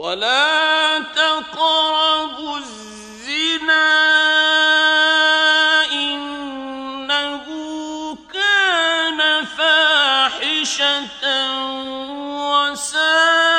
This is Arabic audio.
ولا تقربوا الزنا إنه كان فاحشة وساء